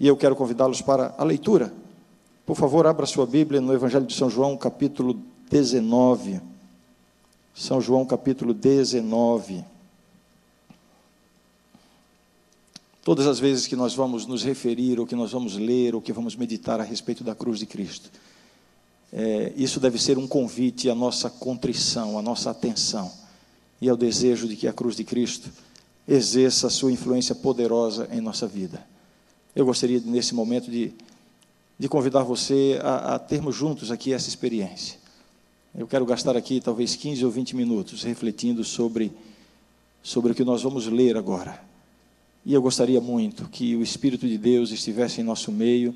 E eu quero convidá-los para a leitura. Por favor, abra sua Bíblia no Evangelho de São João, capítulo 19. São João, capítulo 19. Todas as vezes que nós vamos nos referir, ou que nós vamos ler, ou que vamos meditar a respeito da cruz de Cristo, é, isso deve ser um convite à nossa contrição, à nossa atenção e ao desejo de que a cruz de Cristo exerça a sua influência poderosa em nossa vida. Eu gostaria, nesse momento, de, de convidar você a, a termos juntos aqui essa experiência. Eu quero gastar aqui talvez 15 ou 20 minutos refletindo sobre, sobre o que nós vamos ler agora. E eu gostaria muito que o Espírito de Deus estivesse em nosso meio,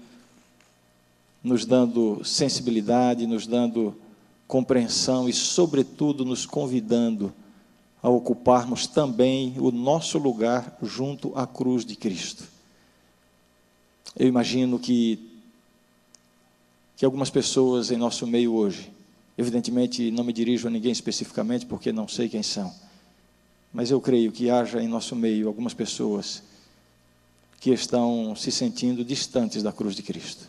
nos dando sensibilidade, nos dando compreensão e, sobretudo, nos convidando a ocuparmos também o nosso lugar junto à cruz de Cristo. Eu imagino que, que algumas pessoas em nosso meio hoje, evidentemente não me dirijo a ninguém especificamente porque não sei quem são, mas eu creio que haja em nosso meio algumas pessoas que estão se sentindo distantes da cruz de Cristo.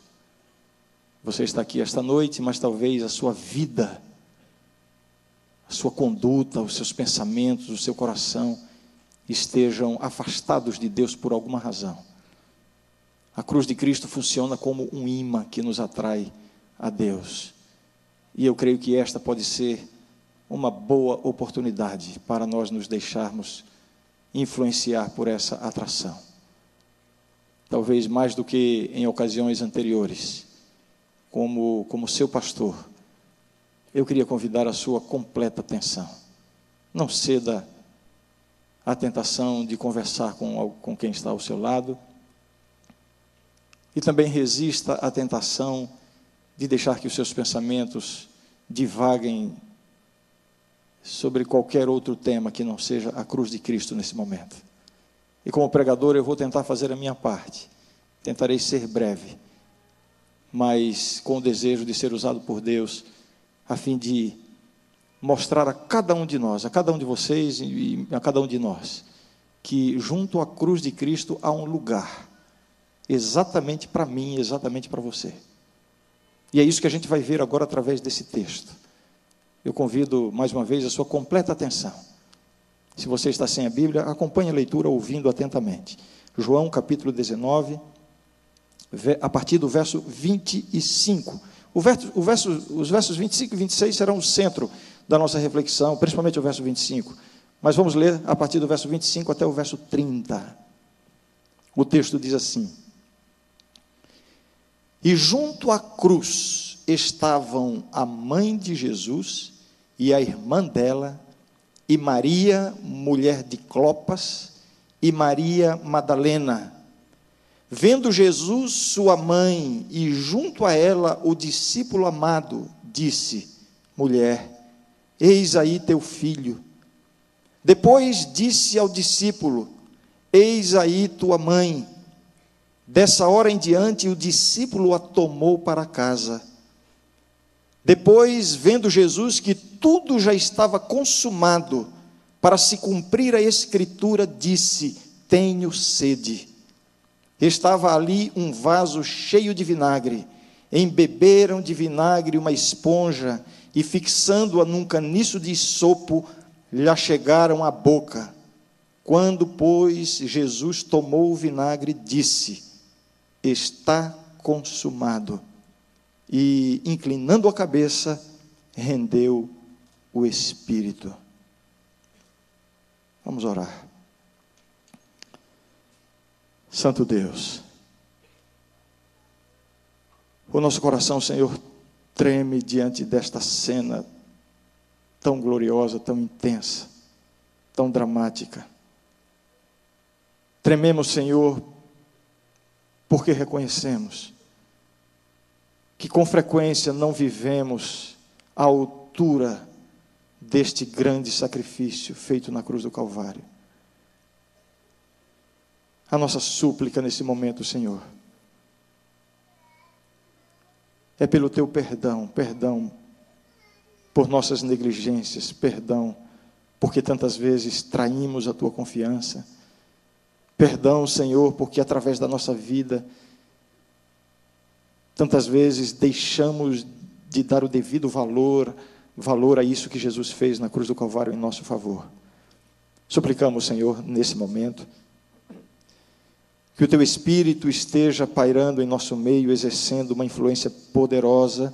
Você está aqui esta noite, mas talvez a sua vida, a sua conduta, os seus pensamentos, o seu coração estejam afastados de Deus por alguma razão. A cruz de Cristo funciona como um imã que nos atrai a Deus. E eu creio que esta pode ser uma boa oportunidade para nós nos deixarmos influenciar por essa atração. Talvez mais do que em ocasiões anteriores, como, como seu pastor, eu queria convidar a sua completa atenção. Não ceda à tentação de conversar com, com quem está ao seu lado, e também resista à tentação de deixar que os seus pensamentos divaguem sobre qualquer outro tema que não seja a cruz de Cristo nesse momento. E como pregador, eu vou tentar fazer a minha parte. Tentarei ser breve, mas com o desejo de ser usado por Deus, a fim de mostrar a cada um de nós, a cada um de vocês e a cada um de nós, que junto à cruz de Cristo há um lugar, exatamente para mim, exatamente para você. E é isso que a gente vai ver agora através desse texto eu convido mais uma vez a sua completa atenção. Se você está sem a Bíblia, acompanhe a leitura ouvindo atentamente. João capítulo 19, a partir do verso 25. O verso, o verso, os versos 25 e 26 serão o centro da nossa reflexão, principalmente o verso 25. Mas vamos ler a partir do verso 25 até o verso 30. O texto diz assim: E junto à cruz estavam a mãe de Jesus e a irmã dela, e Maria, mulher de Clopas, e Maria Madalena. Vendo Jesus, sua mãe, e junto a ela o discípulo amado, disse: Mulher, eis aí teu filho. Depois disse ao discípulo: Eis aí tua mãe. Dessa hora em diante, o discípulo a tomou para casa. Depois, vendo Jesus que tudo já estava consumado, para se cumprir a Escritura, disse: Tenho sede. Estava ali um vaso cheio de vinagre. Embeberam de vinagre uma esponja e, fixando-a num caniço de sopo, lhe chegaram à boca. Quando, pois, Jesus tomou o vinagre, disse: Está consumado e, inclinando a cabeça, rendeu o espírito. Vamos orar. Santo Deus, o nosso coração, Senhor, treme diante desta cena tão gloriosa, tão intensa, tão dramática. Trememos, Senhor, porque reconhecemos que com frequência não vivemos à altura deste grande sacrifício feito na cruz do Calvário. A nossa súplica nesse momento, Senhor, é pelo teu perdão, perdão por nossas negligências, perdão porque tantas vezes traímos a tua confiança. Perdão, Senhor, porque através da nossa vida Tantas vezes deixamos de dar o devido valor, valor a isso que Jesus fez na cruz do Calvário em nosso favor. Suplicamos, Senhor, nesse momento, que o teu espírito esteja pairando em nosso meio, exercendo uma influência poderosa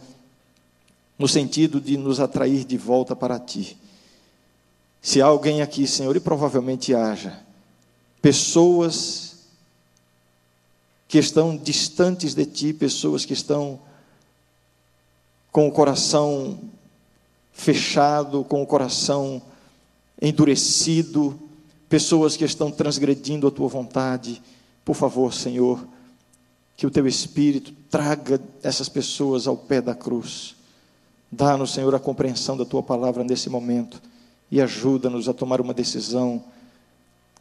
no sentido de nos atrair de volta para ti. Se há alguém aqui, Senhor, e provavelmente haja, pessoas que estão distantes de ti, pessoas que estão com o coração fechado, com o coração endurecido, pessoas que estão transgredindo a tua vontade. Por favor, Senhor, que o teu Espírito traga essas pessoas ao pé da cruz. Dá-nos, Senhor, a compreensão da tua palavra nesse momento e ajuda-nos a tomar uma decisão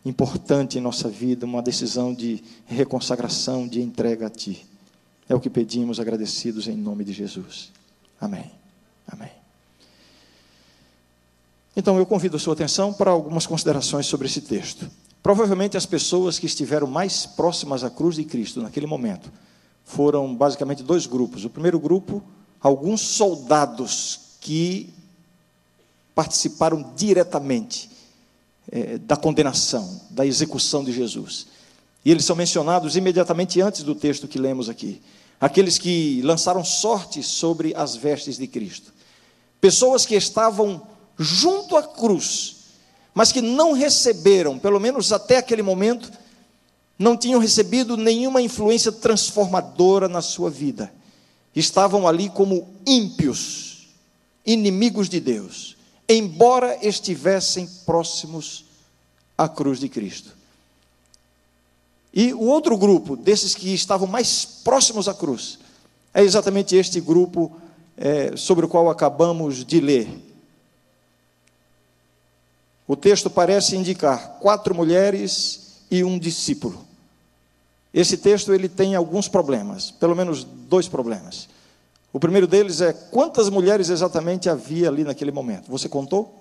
importante em nossa vida, uma decisão de reconsagração, de entrega a ti. É o que pedimos agradecidos em nome de Jesus. Amém. Amém. Então eu convido a sua atenção para algumas considerações sobre esse texto. Provavelmente as pessoas que estiveram mais próximas à cruz de Cristo naquele momento foram basicamente dois grupos. O primeiro grupo, alguns soldados que participaram diretamente é, da condenação, da execução de Jesus. E eles são mencionados imediatamente antes do texto que lemos aqui. Aqueles que lançaram sorte sobre as vestes de Cristo. Pessoas que estavam junto à cruz, mas que não receberam, pelo menos até aquele momento, não tinham recebido nenhuma influência transformadora na sua vida. Estavam ali como ímpios, inimigos de Deus, embora estivessem próximos à cruz de Cristo. E o outro grupo, desses que estavam mais próximos à cruz, é exatamente este grupo é, sobre o qual acabamos de ler. O texto parece indicar quatro mulheres e um discípulo. Esse texto ele tem alguns problemas, pelo menos dois problemas. O primeiro deles é quantas mulheres exatamente havia ali naquele momento? Você contou?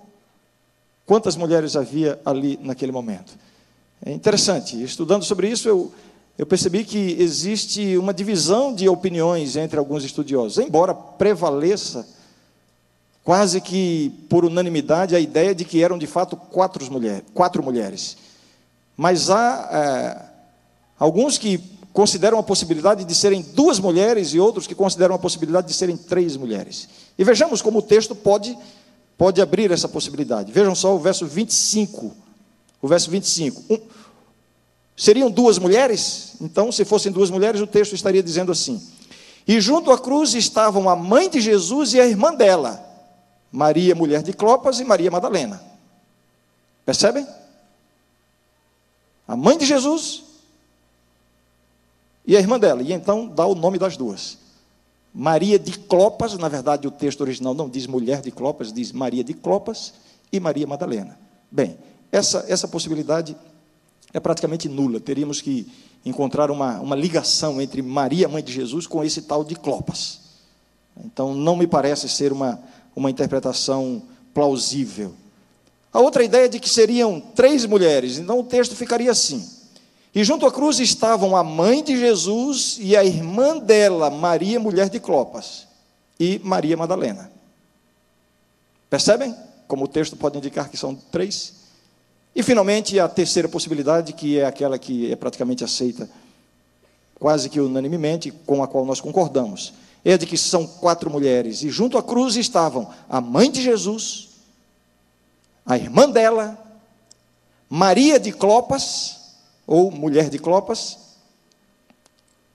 Quantas mulheres havia ali naquele momento? É interessante, estudando sobre isso, eu, eu percebi que existe uma divisão de opiniões entre alguns estudiosos, embora prevaleça quase que por unanimidade, a ideia de que eram de fato quatro, mulher, quatro mulheres. Mas há é, alguns que consideram a possibilidade de serem duas mulheres e outros que consideram a possibilidade de serem três mulheres. E vejamos como o texto pode, pode abrir essa possibilidade. Vejam só o verso 25. O verso 25. Um, seriam duas mulheres? Então, se fossem duas mulheres, o texto estaria dizendo assim: E junto à cruz estavam a mãe de Jesus e a irmã dela Maria, mulher de Clopas, e Maria Madalena. Percebem? A mãe de Jesus e a irmã dela. E então dá o nome das duas. Maria de Clopas, na verdade o texto original não diz mulher de Clopas, diz Maria de Clopas e Maria Madalena. Bem, essa, essa possibilidade é praticamente nula. Teríamos que encontrar uma, uma ligação entre Maria, mãe de Jesus, com esse tal de Clopas. Então não me parece ser uma, uma interpretação plausível. A outra ideia é de que seriam três mulheres, então o texto ficaria assim. E junto à cruz estavam a mãe de Jesus e a irmã dela, Maria, mulher de Clopas, e Maria Madalena. Percebem como o texto pode indicar que são três? E finalmente a terceira possibilidade, que é aquela que é praticamente aceita quase que unanimemente, com a qual nós concordamos é de que são quatro mulheres, e junto à cruz estavam a mãe de Jesus, a irmã dela, Maria de Clopas, ou mulher de Clopas,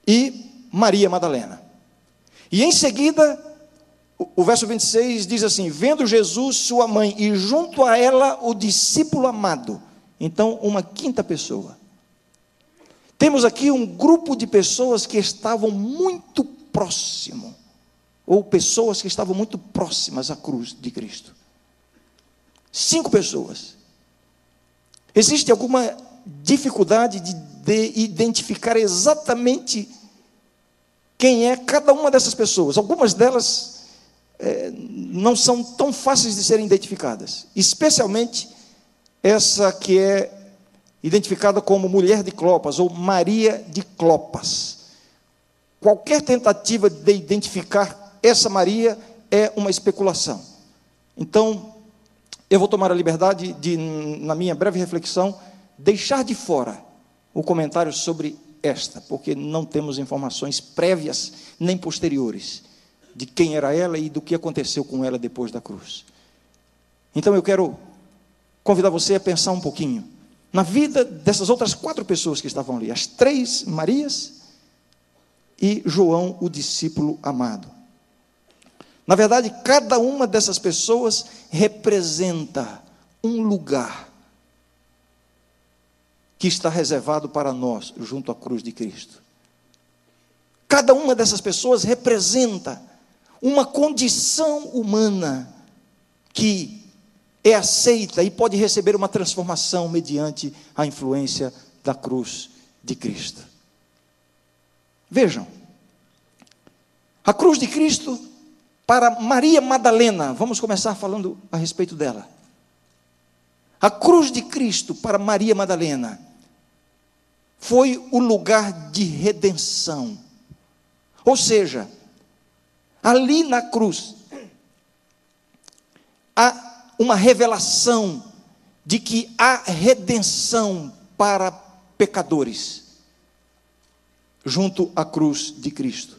e Maria Madalena. E em seguida, o verso 26 diz assim: Vendo Jesus, sua mãe, e junto a ela o discípulo amado. Então, uma quinta pessoa. Temos aqui um grupo de pessoas que estavam muito próximo, ou pessoas que estavam muito próximas à cruz de Cristo. Cinco pessoas. Existe alguma dificuldade de, de identificar exatamente quem é cada uma dessas pessoas? Algumas delas é, não são tão fáceis de serem identificadas, especialmente essa que é identificada como mulher de Clopas ou Maria de Clopas. qualquer tentativa de identificar essa Maria é uma especulação. Então, eu vou tomar a liberdade de, na minha breve reflexão, deixar de fora o comentário sobre esta, porque não temos informações prévias nem posteriores de quem era ela e do que aconteceu com ela depois da cruz. Então eu quero convidar você a pensar um pouquinho na vida dessas outras quatro pessoas que estavam ali, as três Marias e João, o discípulo amado. Na verdade, cada uma dessas pessoas representa um lugar que está reservado para nós junto à cruz de Cristo. Cada uma dessas pessoas representa uma condição humana que é aceita e pode receber uma transformação mediante a influência da cruz de Cristo. Vejam, a cruz de Cristo para Maria Madalena, vamos começar falando a respeito dela. A cruz de Cristo para Maria Madalena foi o lugar de redenção. Ou seja, ali na cruz há uma revelação de que há redenção para pecadores junto à cruz de Cristo.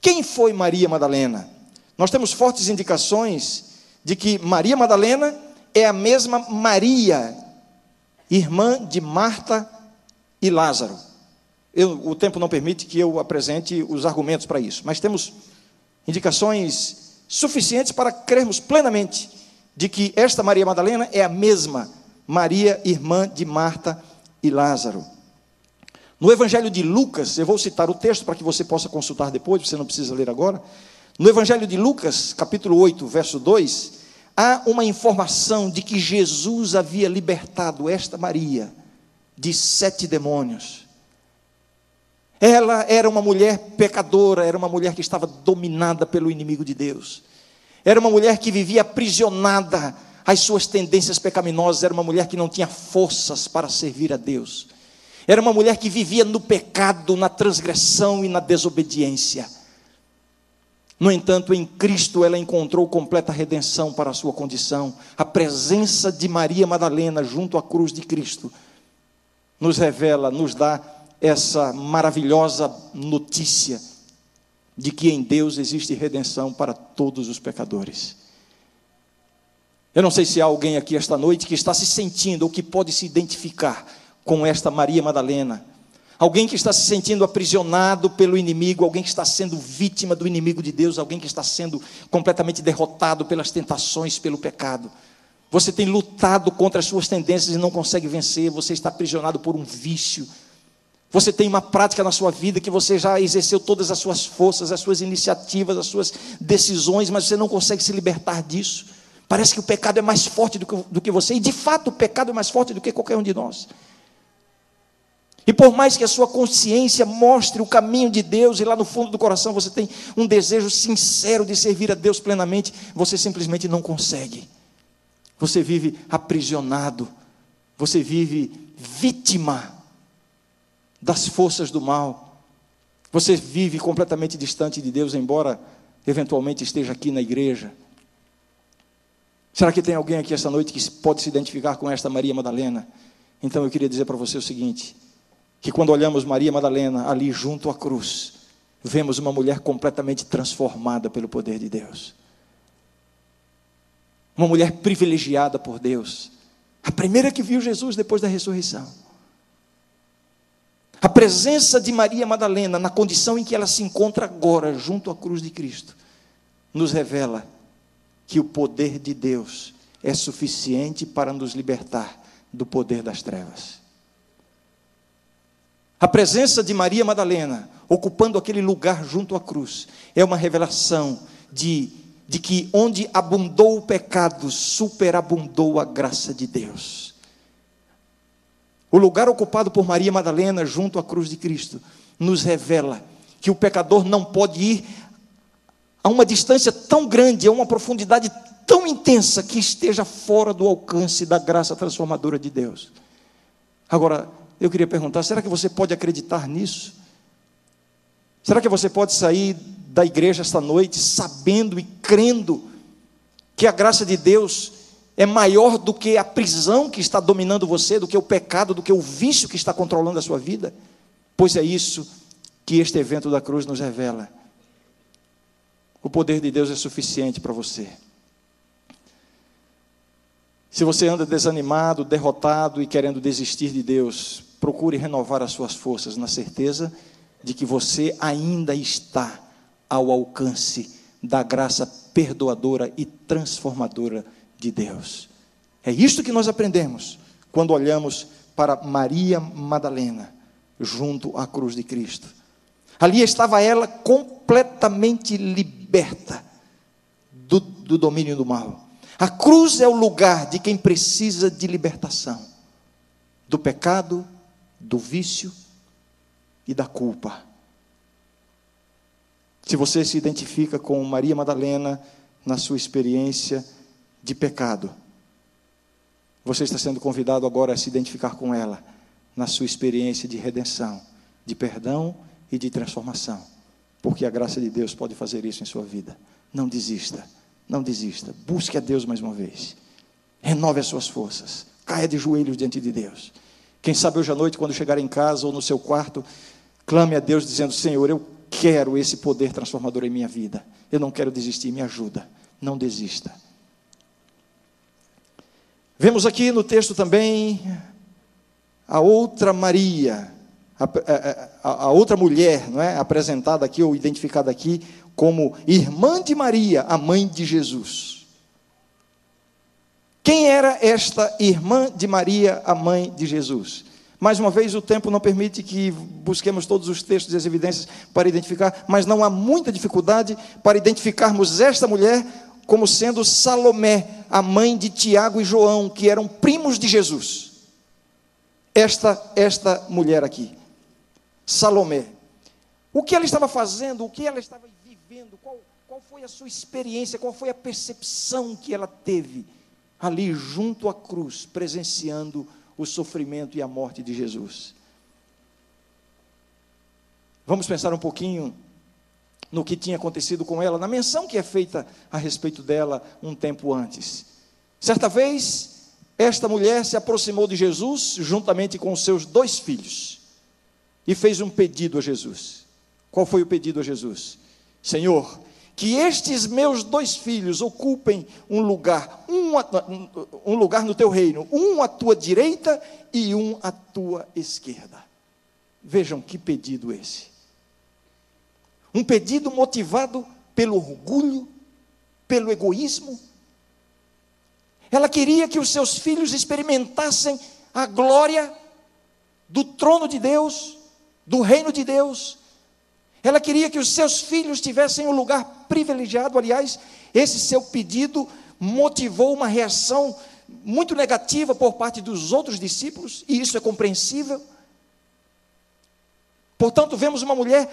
Quem foi Maria Madalena? Nós temos fortes indicações de que Maria Madalena é a mesma Maria, irmã de Marta e Lázaro. Eu, o tempo não permite que eu apresente os argumentos para isso, mas temos indicações suficientes para crermos plenamente de que esta Maria Madalena é a mesma Maria, irmã de Marta e Lázaro. No Evangelho de Lucas, eu vou citar o texto para que você possa consultar depois, você não precisa ler agora. No Evangelho de Lucas, capítulo 8, verso 2, há uma informação de que Jesus havia libertado esta Maria de sete demônios. Ela era uma mulher pecadora, era uma mulher que estava dominada pelo inimigo de Deus. Era uma mulher que vivia aprisionada às suas tendências pecaminosas, era uma mulher que não tinha forças para servir a Deus. Era uma mulher que vivia no pecado, na transgressão e na desobediência. No entanto, em Cristo ela encontrou completa redenção para a sua condição. A presença de Maria Madalena junto à cruz de Cristo nos revela, nos dá essa maravilhosa notícia de que em Deus existe redenção para todos os pecadores. Eu não sei se há alguém aqui esta noite que está se sentindo ou que pode se identificar com esta Maria Madalena alguém que está se sentindo aprisionado pelo inimigo, alguém que está sendo vítima do inimigo de Deus, alguém que está sendo completamente derrotado pelas tentações, pelo pecado. Você tem lutado contra as suas tendências e não consegue vencer, você está aprisionado por um vício. Você tem uma prática na sua vida que você já exerceu todas as suas forças, as suas iniciativas, as suas decisões, mas você não consegue se libertar disso. Parece que o pecado é mais forte do que, do que você, e de fato o pecado é mais forte do que qualquer um de nós. E por mais que a sua consciência mostre o caminho de Deus, e lá no fundo do coração você tem um desejo sincero de servir a Deus plenamente, você simplesmente não consegue. Você vive aprisionado, você vive vítima das forças do mal. Você vive completamente distante de Deus, embora eventualmente esteja aqui na igreja. Será que tem alguém aqui esta noite que pode se identificar com esta Maria Madalena? Então eu queria dizer para você o seguinte: que quando olhamos Maria Madalena ali junto à cruz, vemos uma mulher completamente transformada pelo poder de Deus. Uma mulher privilegiada por Deus. A primeira que viu Jesus depois da ressurreição. A presença de Maria Madalena, na condição em que ela se encontra agora, junto à cruz de Cristo, nos revela que o poder de Deus é suficiente para nos libertar do poder das trevas. A presença de Maria Madalena, ocupando aquele lugar junto à cruz, é uma revelação de, de que onde abundou o pecado, superabundou a graça de Deus. O lugar ocupado por Maria Madalena junto à cruz de Cristo nos revela que o pecador não pode ir a uma distância tão grande, a uma profundidade tão intensa que esteja fora do alcance da graça transformadora de Deus. Agora, eu queria perguntar: será que você pode acreditar nisso? Será que você pode sair da igreja esta noite sabendo e crendo que a graça de Deus é maior do que a prisão que está dominando você, do que o pecado, do que o vício que está controlando a sua vida? Pois é isso que este evento da cruz nos revela. O poder de Deus é suficiente para você. Se você anda desanimado, derrotado e querendo desistir de Deus, procure renovar as suas forças na certeza de que você ainda está ao alcance da graça perdoadora e transformadora de Deus. É isto que nós aprendemos quando olhamos para Maria Madalena junto à cruz de Cristo. Ali estava ela completamente liberta do, do domínio do mal. A cruz é o lugar de quem precisa de libertação do pecado, do vício e da culpa. Se você se identifica com Maria Madalena na sua experiência de pecado, você está sendo convidado agora a se identificar com ela na sua experiência de redenção, de perdão e de transformação, porque a graça de Deus pode fazer isso em sua vida. Não desista, não desista. Busque a Deus mais uma vez. Renove as suas forças. Caia de joelhos diante de Deus. Quem sabe hoje à noite, quando chegar em casa ou no seu quarto, clame a Deus dizendo: Senhor, eu quero esse poder transformador em minha vida. Eu não quero desistir, me ajuda. Não desista. Vemos aqui no texto também a outra Maria, a, a, a, outra mulher, não é? apresentada aqui ou identificada aqui como irmã de Maria, a mãe de Jesus. Quem era esta irmã de Maria, a mãe de Jesus? Mais uma vez, o tempo não permite que busquemos todos os textos e as evidências para identificar, mas não há muita dificuldade para identificarmos esta mulher como sendo Salomé, a mãe de Tiago e João, que eram primos de Jesus. Esta esta mulher aqui, Salomé. O que ela estava fazendo, o que ela estava vivendo, qual, qual foi a sua experiência, qual foi a percepção que ela teve ali junto à cruz, presenciando o sofrimento e a morte de Jesus. Vamos pensar um pouquinho no que tinha acontecido com ela, na menção que é feita a respeito dela um tempo antes. Certa vez, esta mulher se aproximou de Jesus, juntamente com seus dois filhos, e fez um pedido a Jesus. Qual foi o pedido a Jesus? Senhor, que estes meus dois filhos ocupem um lugar, um, um lugar no teu reino, um à tua direita e um à tua esquerda. Vejam que pedido esse. Um pedido motivado pelo orgulho, pelo egoísmo. Ela queria que os seus filhos experimentassem a glória do trono de Deus, do reino de Deus, ela queria que os seus filhos tivessem um lugar privilegiado. Aliás, esse seu pedido motivou uma reação muito negativa por parte dos outros discípulos, e isso é compreensível. Portanto, vemos uma mulher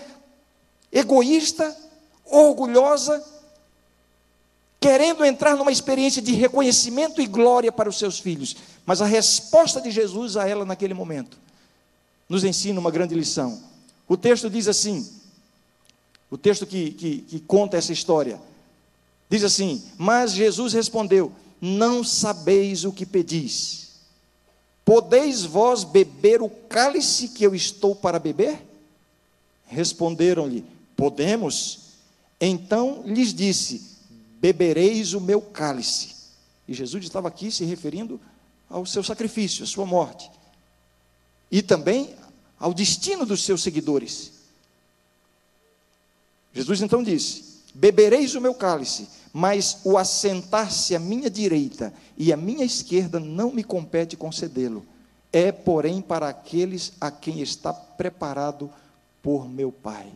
egoísta, orgulhosa, querendo entrar numa experiência de reconhecimento e glória para os seus filhos. Mas a resposta de Jesus a ela naquele momento nos ensina uma grande lição. O texto diz assim: o texto que, que, que conta essa história. Diz assim: Mas Jesus respondeu: Não sabeis o que pedis. Podeis vós beber o cálice que eu estou para beber? Responderam-lhe: Podemos. Então lhes disse: Bebereis o meu cálice. E Jesus estava aqui se referindo ao seu sacrifício, à sua morte. E também ao destino dos seus seguidores. Jesus então disse: Bebereis o meu cálice, mas o assentar-se à minha direita e à minha esquerda não me compete concedê-lo. É, porém, para aqueles a quem está preparado por meu Pai.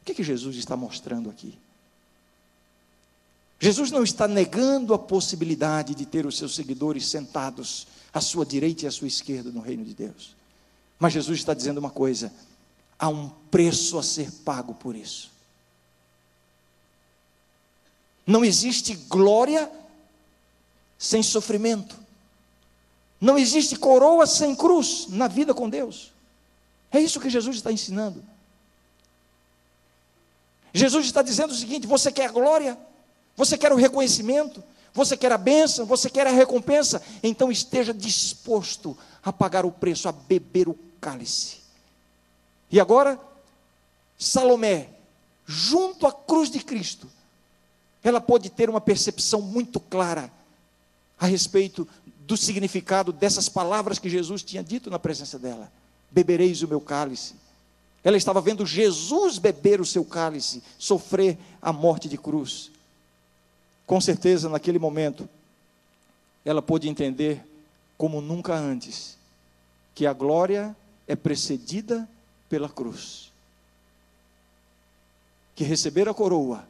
O que, que Jesus está mostrando aqui? Jesus não está negando a possibilidade de ter os seus seguidores sentados à sua direita e à sua esquerda no reino de Deus. Mas Jesus está dizendo uma coisa: há um preço a ser pago por isso. Não existe glória sem sofrimento. Não existe coroa sem cruz na vida com Deus. É isso que Jesus está ensinando. Jesus está dizendo o seguinte: você quer glória? Você quer o reconhecimento? Você quer a bênção? Você quer a recompensa? Então esteja disposto a pagar o preço, a beber o cálice. E agora, Salomé, junto à cruz de Cristo, ela pode ter uma percepção muito clara a respeito do significado dessas palavras que Jesus tinha dito na presença dela: bebereis o meu cálice. Ela estava vendo Jesus beber o seu cálice, sofrer a morte de cruz. Com certeza, naquele momento, ela pôde entender, como nunca antes, que a glória é precedida pela cruz. Que receber a coroa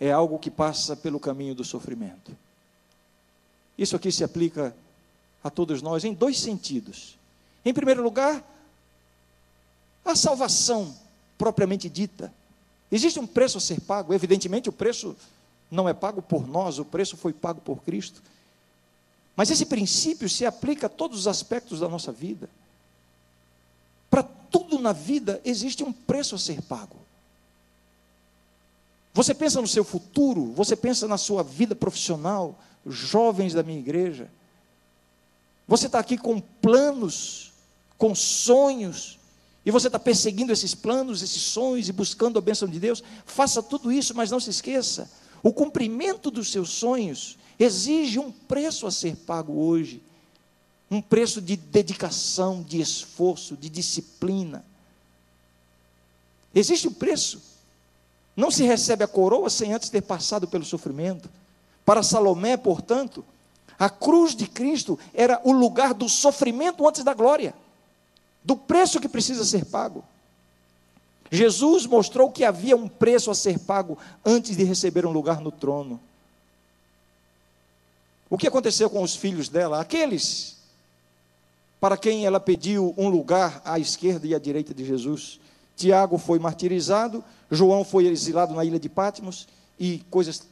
é algo que passa pelo caminho do sofrimento. Isso aqui se aplica a todos nós em dois sentidos. Em primeiro lugar, a salvação propriamente dita. Existe um preço a ser pago, evidentemente o preço não é pago por nós, o preço foi pago por Cristo. Mas esse princípio se aplica a todos os aspectos da nossa vida. Para tudo na vida existe um preço a ser pago. Você pensa no seu futuro, você pensa na sua vida profissional, jovens da minha igreja. Você está aqui com planos, com sonhos, e você está perseguindo esses planos, esses sonhos e buscando a bênção de Deus. Faça tudo isso, mas não se esqueça: o cumprimento dos seus sonhos exige um preço a ser pago hoje. Um preço de dedicação, de esforço, de disciplina. Existe um preço não se recebe a coroa sem antes ter passado pelo sofrimento. Para Salomé, portanto, a cruz de Cristo era o lugar do sofrimento antes da glória, do preço que precisa ser pago. Jesus mostrou que havia um preço a ser pago antes de receber um lugar no trono. O que aconteceu com os filhos dela? Aqueles para quem ela pediu um lugar à esquerda e à direita de Jesus. Tiago foi martirizado, João foi exilado na ilha de Patmos e coisas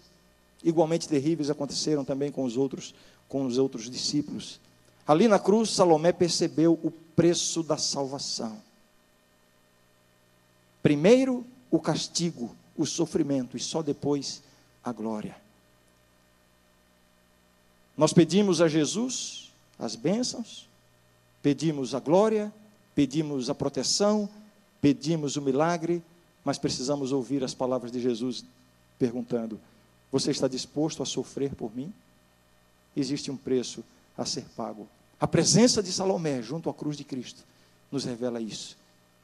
igualmente terríveis aconteceram também com os outros, com os outros discípulos. Ali na cruz, Salomé percebeu o preço da salvação. Primeiro o castigo, o sofrimento e só depois a glória. Nós pedimos a Jesus as bênçãos, pedimos a glória, pedimos a proteção, pedimos o milagre, mas precisamos ouvir as palavras de Jesus perguntando: Você está disposto a sofrer por mim? Existe um preço a ser pago. A presença de Salomé junto à cruz de Cristo nos revela isso: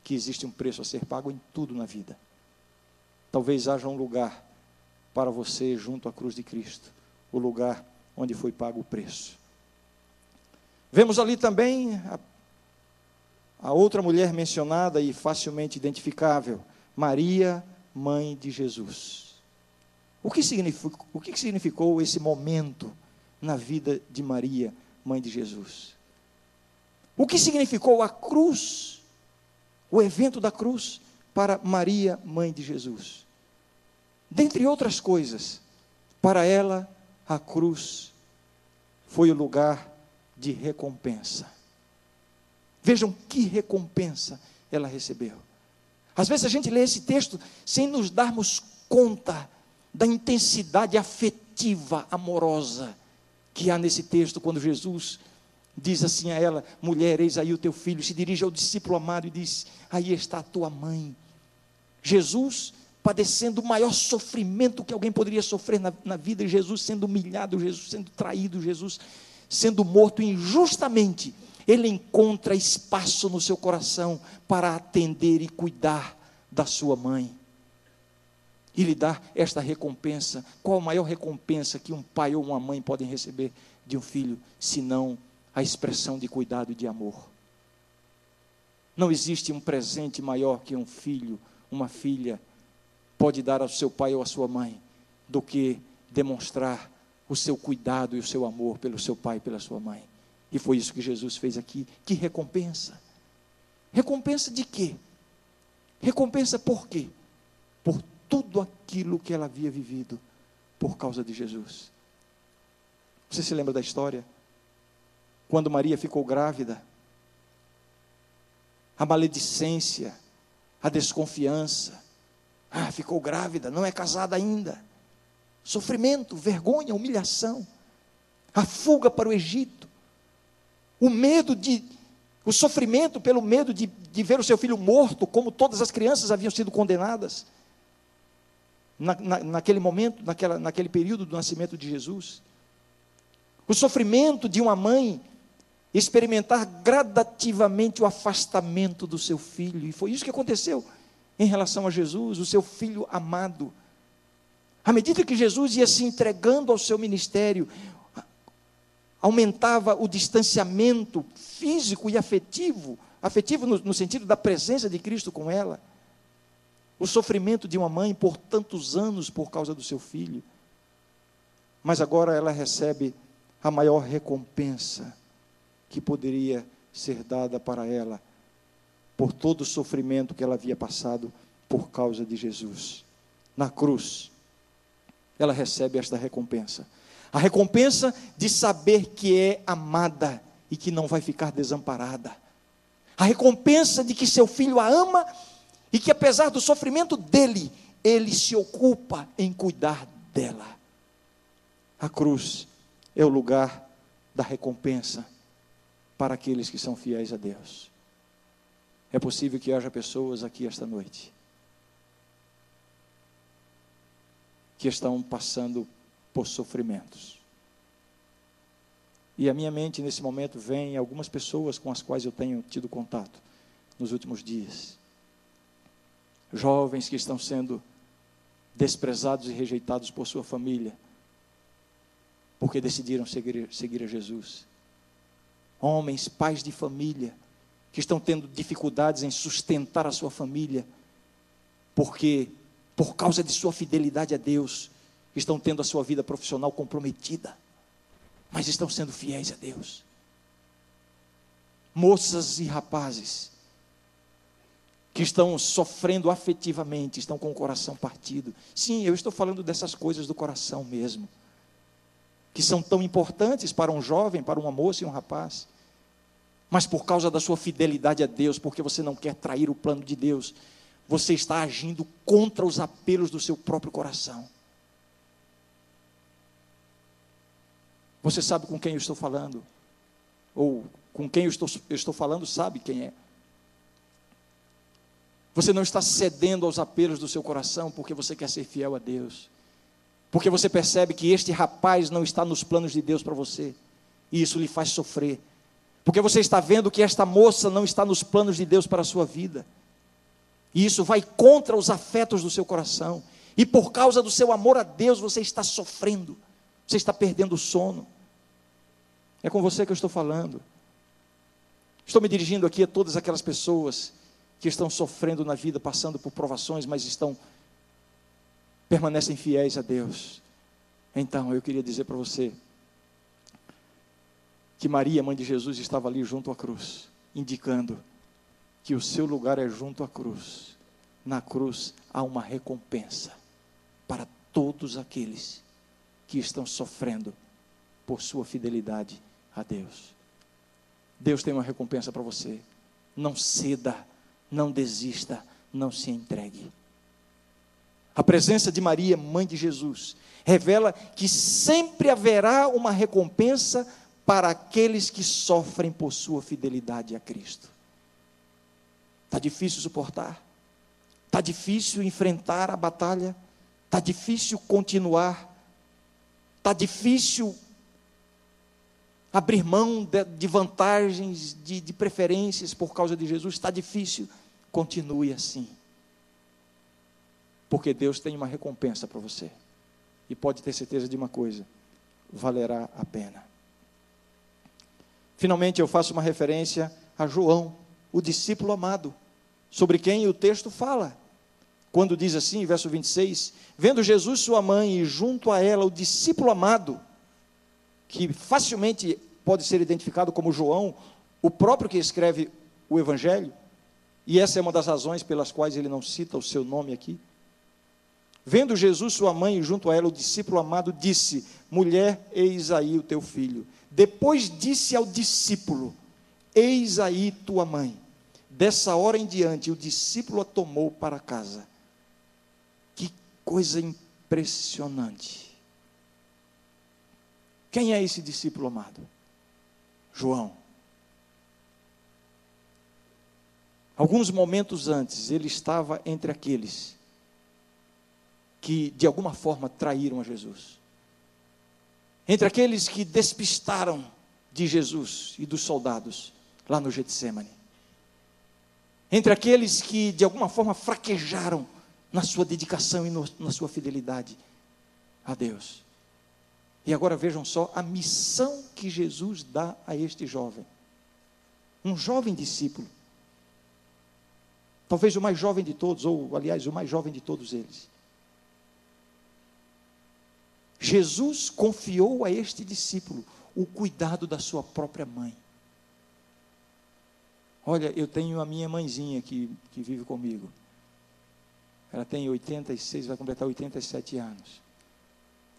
que existe um preço a ser pago em tudo na vida. Talvez haja um lugar para você junto à cruz de Cristo, o lugar onde foi pago o preço. Vemos ali também a a outra mulher mencionada e facilmente identificável, Maria, mãe de Jesus. O que, significou, o que significou esse momento na vida de Maria, mãe de Jesus? O que significou a cruz, o evento da cruz, para Maria, mãe de Jesus? Dentre outras coisas, para ela, a cruz foi o lugar de recompensa. Vejam que recompensa ela recebeu. Às vezes a gente lê esse texto sem nos darmos conta da intensidade afetiva, amorosa que há nesse texto, quando Jesus diz assim a ela: Mulher, eis aí o teu filho. Se dirige ao discípulo amado e diz: Aí está a tua mãe. Jesus padecendo o maior sofrimento que alguém poderia sofrer na, na vida, Jesus sendo humilhado, Jesus sendo traído, Jesus sendo morto injustamente ele encontra espaço no seu coração para atender e cuidar da sua mãe. E lhe dar esta recompensa. Qual a maior recompensa que um pai ou uma mãe podem receber de um filho, senão a expressão de cuidado e de amor? Não existe um presente maior que um filho, uma filha, pode dar ao seu pai ou à sua mãe, do que demonstrar o seu cuidado e o seu amor pelo seu pai e pela sua mãe. E foi isso que Jesus fez aqui. Que recompensa? Recompensa de quê? Recompensa por quê? Por tudo aquilo que ela havia vivido por causa de Jesus. Você se lembra da história? Quando Maria ficou grávida, a maledicência, a desconfiança, Ah, ficou grávida, não é casada ainda. Sofrimento, vergonha, humilhação. A fuga para o Egito. O medo de. O sofrimento pelo medo de, de ver o seu filho morto, como todas as crianças haviam sido condenadas. Na, na, naquele momento, naquela, naquele período do nascimento de Jesus. O sofrimento de uma mãe experimentar gradativamente o afastamento do seu filho. E foi isso que aconteceu em relação a Jesus, o seu filho amado. À medida que Jesus ia se entregando ao seu ministério, aumentava o distanciamento físico e afetivo, afetivo no, no sentido da presença de Cristo com ela. O sofrimento de uma mãe por tantos anos por causa do seu filho. Mas agora ela recebe a maior recompensa que poderia ser dada para ela por todo o sofrimento que ela havia passado por causa de Jesus. Na cruz, ela recebe esta recompensa. A recompensa de saber que é amada e que não vai ficar desamparada. A recompensa de que seu filho a ama e que, apesar do sofrimento dele, ele se ocupa em cuidar dela. A cruz é o lugar da recompensa para aqueles que são fiéis a Deus. É possível que haja pessoas aqui esta noite que estão passando por sofrimentos. E a minha mente nesse momento vem algumas pessoas com as quais eu tenho tido contato nos últimos dias. Jovens que estão sendo desprezados e rejeitados por sua família, porque decidiram seguir, seguir a Jesus homens, pais de família, que estão tendo dificuldades em sustentar a sua família, porque, por causa de sua fidelidade a Deus, estão tendo a sua vida profissional comprometida, mas estão sendo fiéis a Deus. Moças e rapazes, que estão sofrendo afetivamente, estão com o coração partido. Sim, eu estou falando dessas coisas do coração mesmo, que são tão importantes para um jovem, para uma moça e um rapaz mas por causa da sua fidelidade a Deus, porque você não quer trair o plano de Deus, você está agindo contra os apelos do seu próprio coração. Você sabe com quem eu estou falando? Ou com quem eu estou, eu estou falando, sabe quem é? Você não está cedendo aos apelos do seu coração porque você quer ser fiel a Deus. Porque você percebe que este rapaz não está nos planos de Deus para você. E isso lhe faz sofrer. Porque você está vendo que esta moça não está nos planos de Deus para a sua vida. E isso vai contra os afetos do seu coração. E por causa do seu amor a Deus, você está sofrendo. Você está perdendo o sono. É com você que eu estou falando. Estou me dirigindo aqui a todas aquelas pessoas que estão sofrendo na vida, passando por provações, mas estão permanecem fiéis a Deus. Então, eu queria dizer para você, que Maria, mãe de Jesus, estava ali junto à cruz, indicando que o seu lugar é junto à cruz. Na cruz há uma recompensa para todos aqueles que estão sofrendo por sua fidelidade a Deus. Deus tem uma recompensa para você. Não ceda, não desista, não se entregue. A presença de Maria, mãe de Jesus, revela que sempre haverá uma recompensa para aqueles que sofrem por sua fidelidade a Cristo. Está difícil suportar? Está difícil enfrentar a batalha? Está difícil continuar? Está difícil abrir mão de, de vantagens, de, de preferências por causa de Jesus? Está difícil? Continue assim. Porque Deus tem uma recompensa para você. E pode ter certeza de uma coisa: valerá a pena. Finalmente, eu faço uma referência a João, o discípulo amado, sobre quem o texto fala. Quando diz assim, verso 26, vendo Jesus sua mãe e junto a ela o discípulo amado, que facilmente pode ser identificado como João, o próprio que escreve o evangelho, e essa é uma das razões pelas quais ele não cita o seu nome aqui. Vendo Jesus sua mãe e junto a ela o discípulo amado, disse: Mulher, eis aí o teu filho. Depois disse ao discípulo: Eis aí tua mãe. Dessa hora em diante, o discípulo a tomou para casa. coisa impressionante. Quem é esse discípulo amado? João. Alguns momentos antes, ele estava entre aqueles que de alguma forma traíram a Jesus. Entre aqueles que despistaram de Jesus e dos soldados lá no Getsemane. Entre aqueles que de alguma forma fraquejaram na sua dedicação e no, na sua fidelidade a Deus. E agora vejam só a missão que Jesus dá a este jovem. Um jovem discípulo. Talvez o mais jovem de todos, ou aliás, o mais jovem de todos eles. Jesus confiou a este discípulo o cuidado da sua própria mãe. Olha, eu tenho a minha mãezinha que, que vive comigo. Ela tem 86, vai completar 87 anos.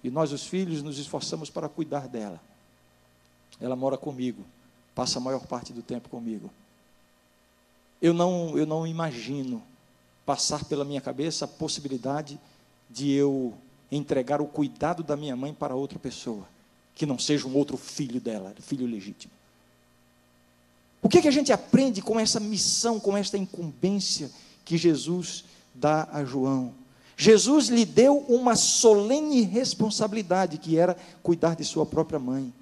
E nós, os filhos, nos esforçamos para cuidar dela. Ela mora comigo, passa a maior parte do tempo comigo. Eu não, eu não imagino passar pela minha cabeça a possibilidade de eu entregar o cuidado da minha mãe para outra pessoa, que não seja um outro filho dela, filho legítimo. O que, que a gente aprende com essa missão, com esta incumbência que Jesus dá a João? Jesus lhe deu uma solene responsabilidade, que era cuidar de sua própria mãe.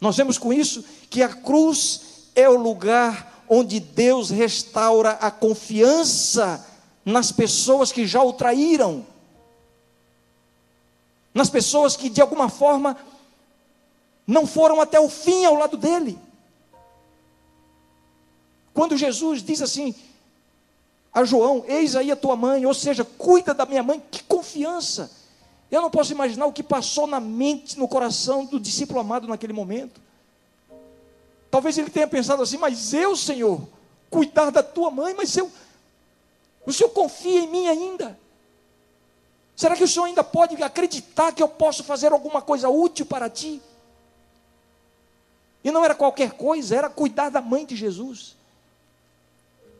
Nós vemos com isso que a cruz é o lugar onde Deus restaura a confiança nas pessoas que já o traíram, nas pessoas que de alguma forma não foram até o fim ao lado dele. Quando Jesus diz assim: a João: Eis aí a tua mãe, ou seja, cuida da minha mãe, que confiança. Eu não posso imaginar o que passou na mente, no coração do discípulo amado naquele momento. Talvez ele tenha pensado assim, mas eu, Senhor, cuidar da tua mãe, mas eu, o Senhor confia em mim ainda. Será que o Senhor ainda pode acreditar que eu posso fazer alguma coisa útil para ti? E não era qualquer coisa, era cuidar da mãe de Jesus.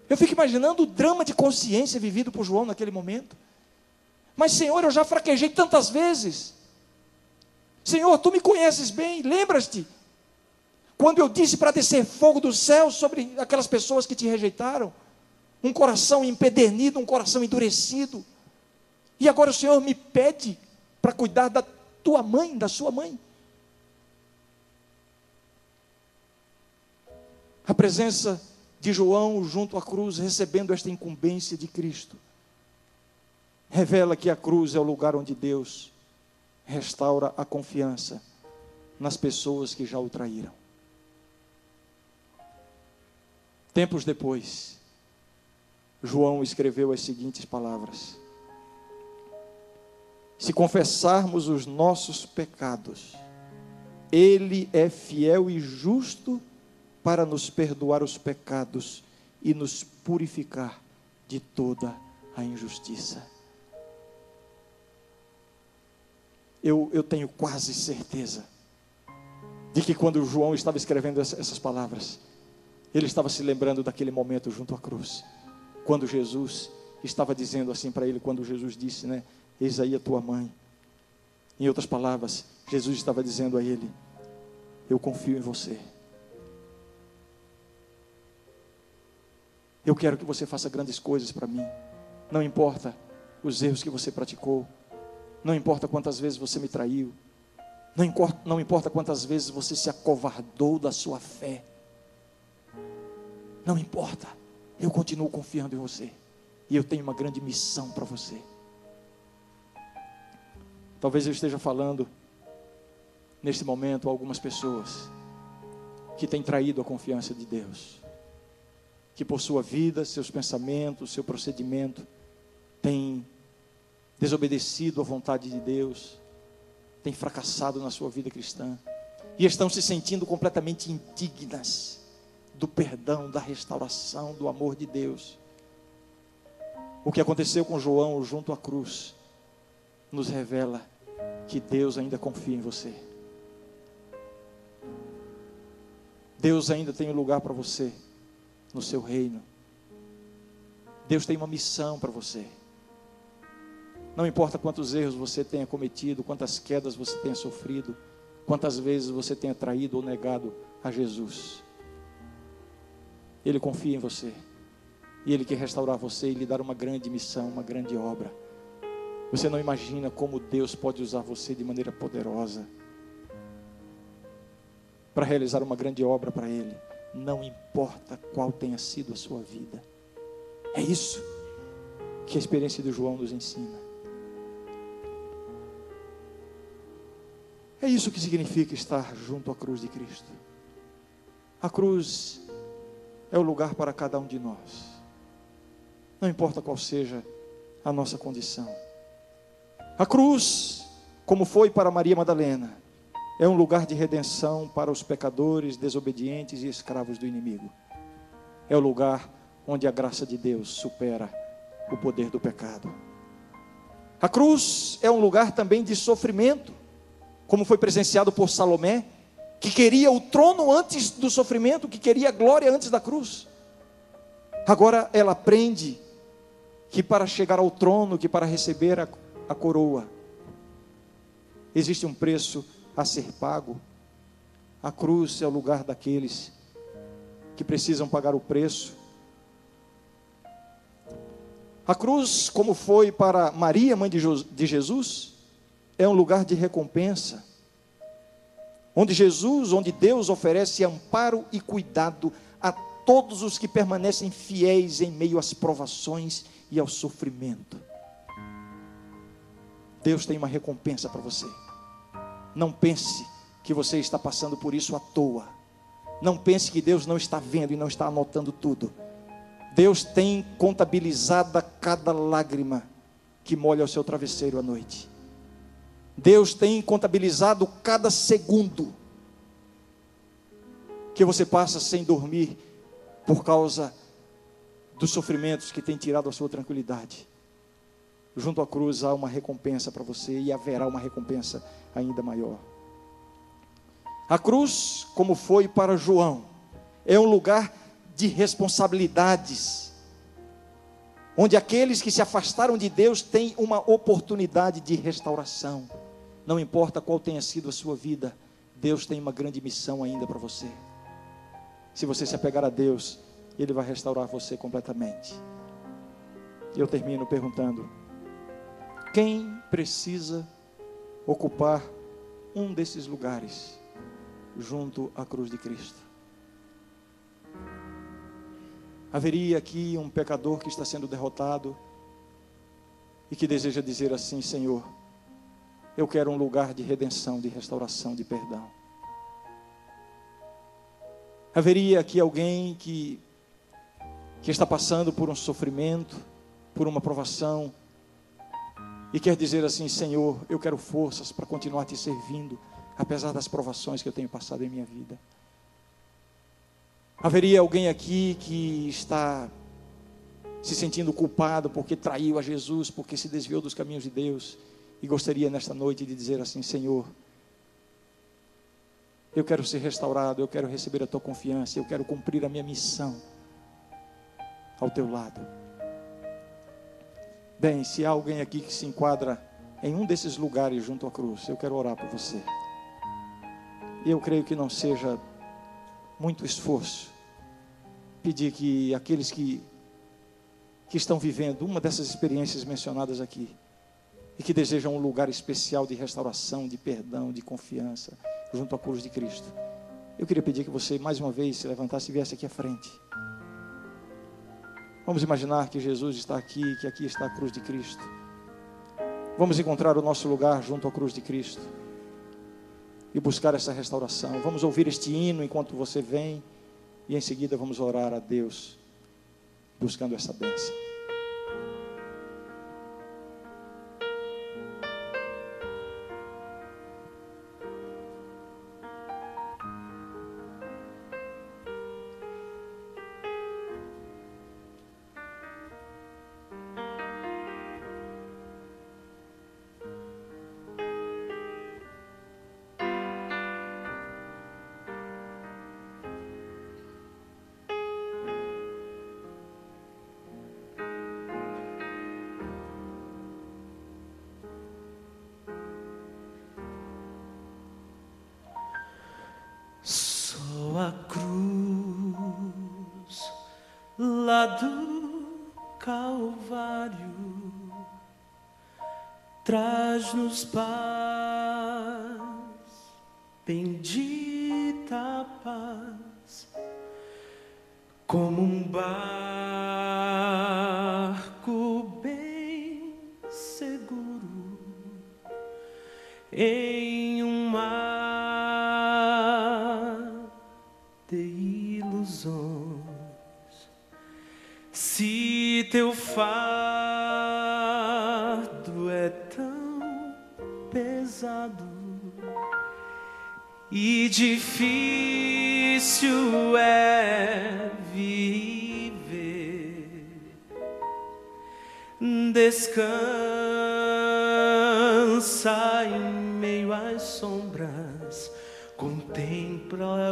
Eu fico imaginando o drama de consciência vivido por João naquele momento. Mas, Senhor, eu já fraquejei tantas vezes. Senhor, tu me conheces bem, lembras-te? Quando eu disse para descer fogo do céu sobre aquelas pessoas que te rejeitaram, um coração empedernido, um coração endurecido. E agora o Senhor me pede para cuidar da tua mãe, da sua mãe. A presença de João junto à cruz, recebendo esta incumbência de Cristo, revela que a cruz é o lugar onde Deus restaura a confiança nas pessoas que já o traíram. Tempos depois, João escreveu as seguintes palavras: Se confessarmos os nossos pecados, Ele é fiel e justo para nos perdoar os pecados e nos purificar de toda a injustiça. Eu, eu tenho quase certeza de que quando João estava escrevendo essas palavras, ele estava se lembrando daquele momento junto à cruz, quando Jesus estava dizendo assim para ele, quando Jesus disse, né? Eis aí a tua mãe. Em outras palavras, Jesus estava dizendo a ele: Eu confio em você. Eu quero que você faça grandes coisas para mim. Não importa os erros que você praticou. Não importa quantas vezes você me traiu. Não importa, não importa quantas vezes você se acovardou da sua fé. Não importa. Eu continuo confiando em você. E eu tenho uma grande missão para você. Talvez eu esteja falando neste momento a algumas pessoas que têm traído a confiança de Deus que por sua vida, seus pensamentos, seu procedimento tem desobedecido à vontade de Deus, tem fracassado na sua vida cristã e estão se sentindo completamente indignas do perdão, da restauração, do amor de Deus. O que aconteceu com João junto à cruz nos revela que Deus ainda confia em você. Deus ainda tem um lugar para você no seu reino. Deus tem uma missão para você. Não importa quantos erros você tenha cometido, quantas quedas você tenha sofrido, quantas vezes você tenha traído ou negado a Jesus. Ele confia em você. E Ele quer restaurar você e lhe dar uma grande missão, uma grande obra. Você não imagina como Deus pode usar você de maneira poderosa para realizar uma grande obra para Ele. Não importa qual tenha sido a sua vida. É isso que a experiência de João nos ensina. É isso que significa estar junto à cruz de Cristo. A cruz é o lugar para cada um de nós. Não importa qual seja a nossa condição. A cruz, como foi para Maria Madalena, é um lugar de redenção para os pecadores, desobedientes e escravos do inimigo. É o lugar onde a graça de Deus supera o poder do pecado. A cruz é um lugar também de sofrimento como foi presenciado por Salomé, que queria o trono antes do sofrimento, que queria a glória antes da cruz. Agora ela aprende que para chegar ao trono, que para receber a, a coroa, existe um preço a ser pago. A cruz é o lugar daqueles que precisam pagar o preço. A cruz, como foi para Maria, mãe de Jesus, é um lugar de recompensa, onde Jesus, onde Deus oferece amparo e cuidado a todos os que permanecem fiéis em meio às provações e ao sofrimento. Deus tem uma recompensa para você. Não pense que você está passando por isso à toa. Não pense que Deus não está vendo e não está anotando tudo. Deus tem contabilizada cada lágrima que molha o seu travesseiro à noite. Deus tem contabilizado cada segundo que você passa sem dormir por causa dos sofrimentos que tem tirado a sua tranquilidade. Junto à cruz há uma recompensa para você e haverá uma recompensa ainda maior. A cruz, como foi para João, é um lugar de responsabilidades, onde aqueles que se afastaram de Deus têm uma oportunidade de restauração. Não importa qual tenha sido a sua vida, Deus tem uma grande missão ainda para você. Se você se apegar a Deus, Ele vai restaurar você completamente. Eu termino perguntando: quem precisa ocupar um desses lugares junto à cruz de Cristo? Haveria aqui um pecador que está sendo derrotado e que deseja dizer assim: Senhor, eu quero um lugar de redenção, de restauração, de perdão. Haveria aqui alguém que, que está passando por um sofrimento, por uma provação, e quer dizer assim: Senhor, eu quero forças para continuar te servindo, apesar das provações que eu tenho passado em minha vida. Haveria alguém aqui que está se sentindo culpado porque traiu a Jesus, porque se desviou dos caminhos de Deus e gostaria nesta noite de dizer assim: Senhor, eu quero ser restaurado, eu quero receber a tua confiança, eu quero cumprir a minha missão ao teu lado. Bem, se há alguém aqui que se enquadra em um desses lugares junto à cruz, eu quero orar por você. E eu creio que não seja muito esforço pedir que aqueles que, que estão vivendo uma dessas experiências mencionadas aqui, e que desejam um lugar especial de restauração, de perdão, de confiança, junto à cruz de Cristo. Eu queria pedir que você mais uma vez se levantasse e viesse aqui à frente. Vamos imaginar que Jesus está aqui, que aqui está a cruz de Cristo. Vamos encontrar o nosso lugar junto à cruz de Cristo e buscar essa restauração. Vamos ouvir este hino enquanto você vem e em seguida vamos orar a Deus buscando essa bênção. Cruz, lá do Calvário, traz-nos paz, bendita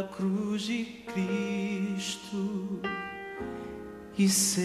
cruz de Cristo e seu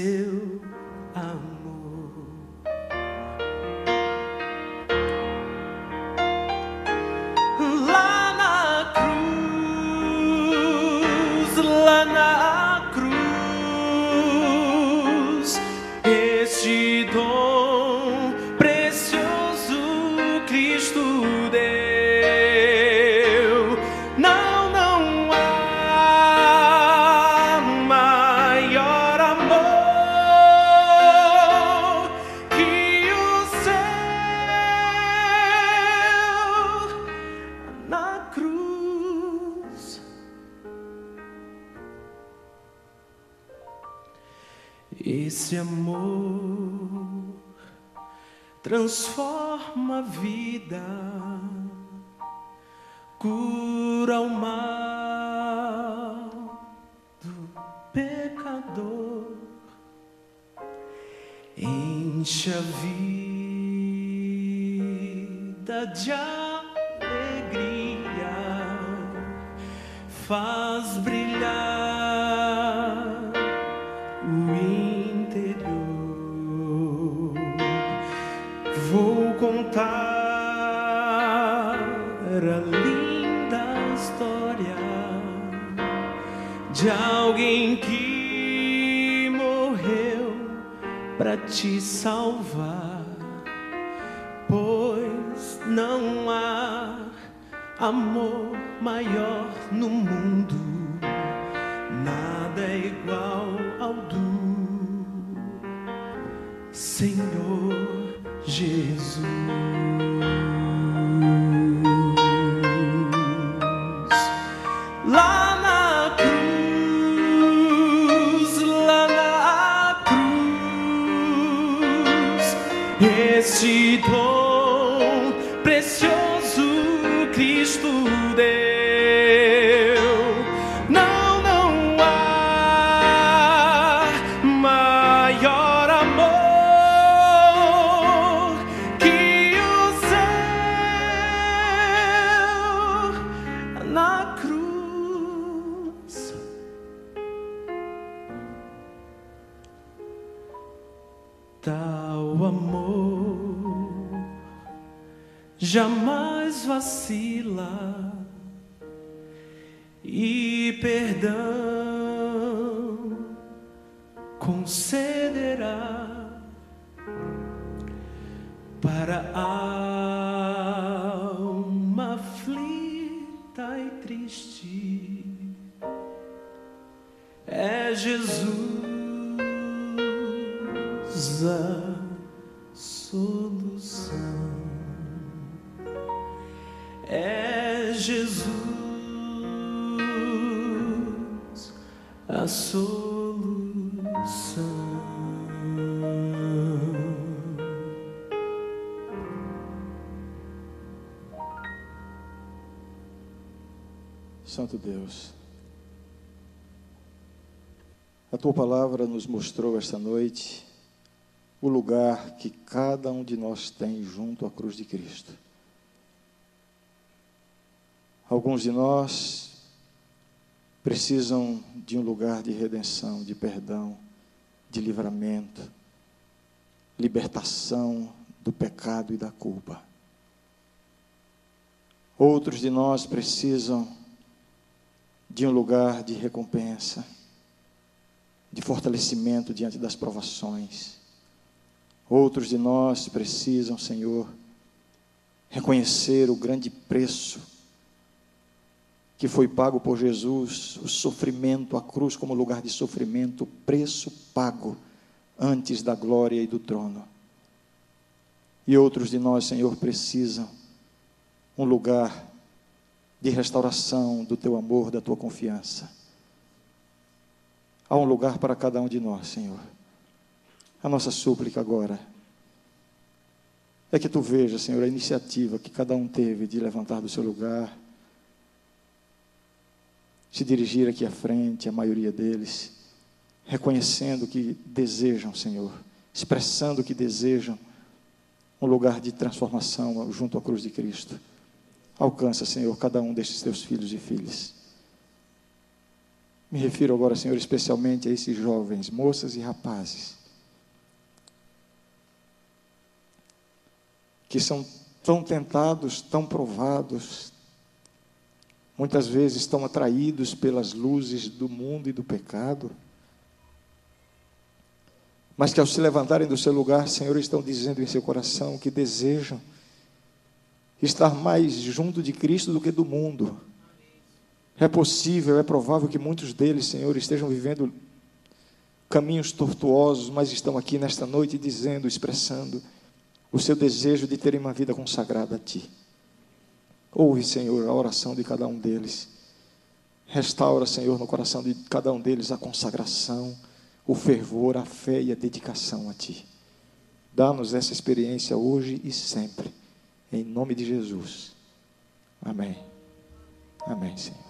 transforma a vida, cura o mal do pecador, enche a vida de alegria, faz brilhar te salvar, pois não há amor maior no mundo, nada é igual ao do Senhor Jesus. A solução. É Jesus a solução. Santo Deus, a tua palavra nos mostrou esta noite o lugar que cada um de nós tem junto à cruz de Cristo. Alguns de nós precisam de um lugar de redenção, de perdão, de livramento, libertação do pecado e da culpa. Outros de nós precisam de um lugar de recompensa, de fortalecimento diante das provações. Outros de nós precisam, Senhor, reconhecer o grande preço que foi pago por Jesus, o sofrimento, a cruz como lugar de sofrimento, o preço pago antes da glória e do trono. E outros de nós, Senhor, precisam um lugar de restauração do teu amor, da tua confiança. Há um lugar para cada um de nós, Senhor. A nossa súplica agora é que tu veja, Senhor, a iniciativa que cada um teve de levantar do seu lugar, se dirigir aqui à frente, a maioria deles, reconhecendo que desejam, Senhor, expressando que desejam um lugar de transformação junto à cruz de Cristo. Alcança, Senhor, cada um destes teus filhos e filhas. Me refiro agora, Senhor, especialmente a esses jovens, moças e rapazes, que são tão tentados, tão provados, muitas vezes estão atraídos pelas luzes do mundo e do pecado, mas que ao se levantarem do seu lugar, Senhor, estão dizendo em seu coração que desejam estar mais junto de Cristo do que do mundo. É possível, é provável que muitos deles, Senhor, estejam vivendo caminhos tortuosos, mas estão aqui nesta noite dizendo, expressando o seu desejo de terem uma vida consagrada a Ti. Ouve, Senhor, a oração de cada um deles. Restaura, Senhor, no coração de cada um deles a consagração, o fervor, a fé e a dedicação a Ti. Dá-nos essa experiência hoje e sempre. Em nome de Jesus. Amém. Amém, Senhor.